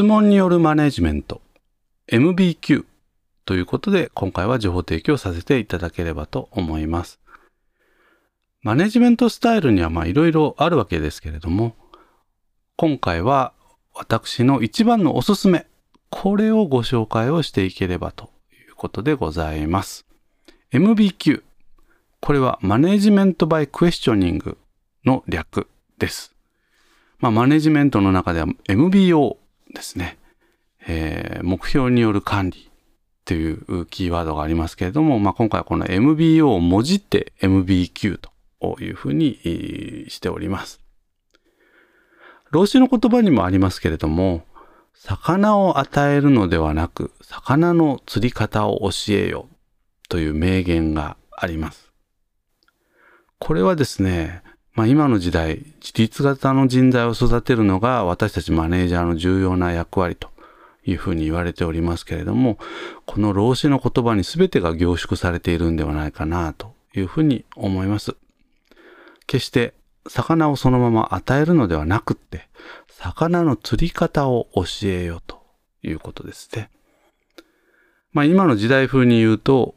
質問によるマネジメント MBQ ということで今回は情報提供させていただければと思います。マネジメントスタイルにはまあいろいろあるわけですけれども今回は私の一番のおすすめこれをご紹介をしていければということでございます。MBQ これはマネジメントバイクエスチョニングの略です。まあ、マネジメントの中では MBO ですね。えー、目標による管理というキーワードがありますけれども、まあ、今回はこの MBO をもじって MBQ というふうにしております。老子の言葉にもありますけれども、魚を与えるのではなく、魚の釣り方を教えよという名言があります。これはですね、まあ、今の時代、自立型の人材を育てるのが私たちマネージャーの重要な役割というふうに言われておりますけれども、この老子の言葉に全てが凝縮されているんではないかなというふうに思います。決して魚をそのまま与えるのではなくって、魚の釣り方を教えようということですね。まあ今の時代風に言うと、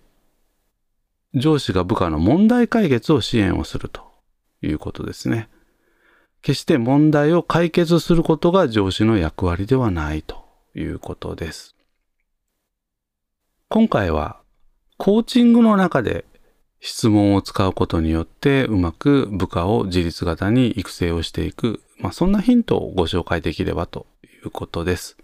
上司が部下の問題解決を支援をするということですね。決して問題を解決することが上司の役割ではないということです。今回はコーチングの中で質問を使うことによってうまく部下を自立型に育成をしていく、まあ、そんなヒントをご紹介できればということです。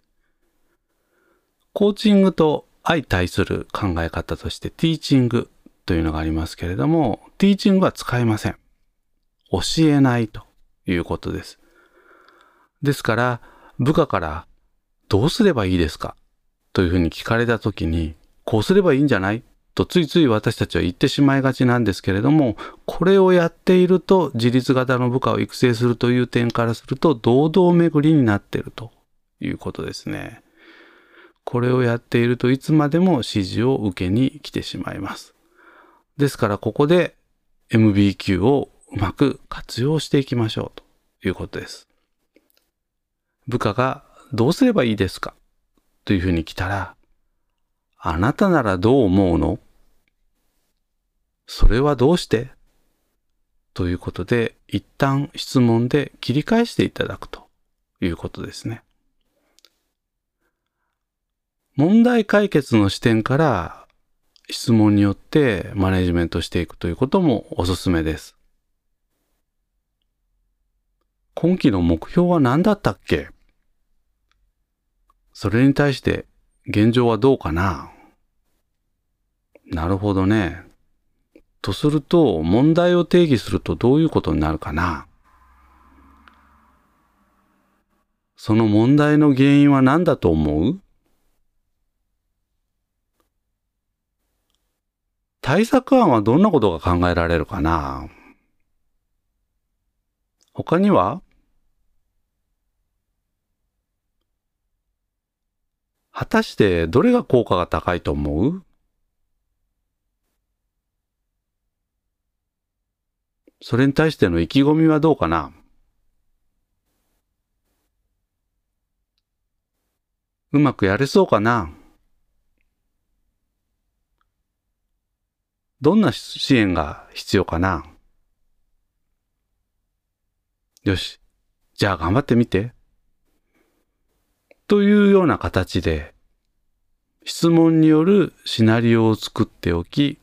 コーチングと相対する考え方としてティーチングというのがありますけれども、ティーチングは使えません。教えないということです。ですから、部下からどうすればいいですか？というふうに聞かれたときに、こうすればいいんじゃない？とついつい私たちは言ってしまいがちなんですけれども、これをやっていると自立型の部下を育成するという点からすると堂々巡りになっているということですね。これをやっているといつまでも指示を受けに来てしまいます。ですからここで MBQ をうまく活用していきましょうということです。部下がどうすればいいですかというふうに来たら、あなたならどう思うの？それはどうして？ということで、一旦質問で切り返していただくということですね。問題解決の視点から質問によってマネジメントしていくということもおすすめです。今期の目標は何だったっけ？それに対して現状はどうかな？なるほどね。とすると、問題を定義するとどういうことになるかな？その問題の原因は何だと思う？対策案はどんなことが考えられるかな？他には？果たしてどれが効果が高いと思う？それに対しての意気込みはどうかな？うまくやれそうかな？どんな支援が必要かな？よし。じゃあ頑張ってみて。というような形で、質問によるシナリオを作っておき、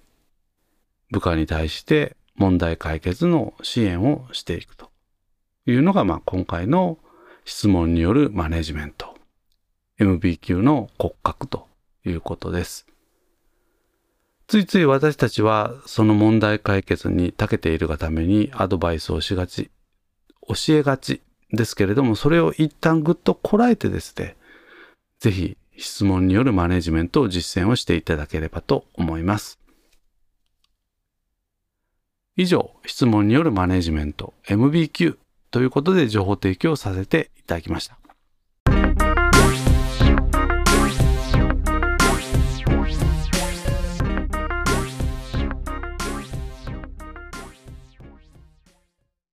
部下に対して問題解決の支援をしていくというのが、まあ、今回の質問によるマネジメント、MBQ の骨格ということです。ついつい私たちはその問題解決に長けているがためにアドバイスをしがち、教えがちですけれども、それを一旦ぐっとこらえてですね、ぜひ質問によるマネジメントを実践をしていただければと思います。以上、質問によるマネジメント MBQ ということで情報提供させていただきました。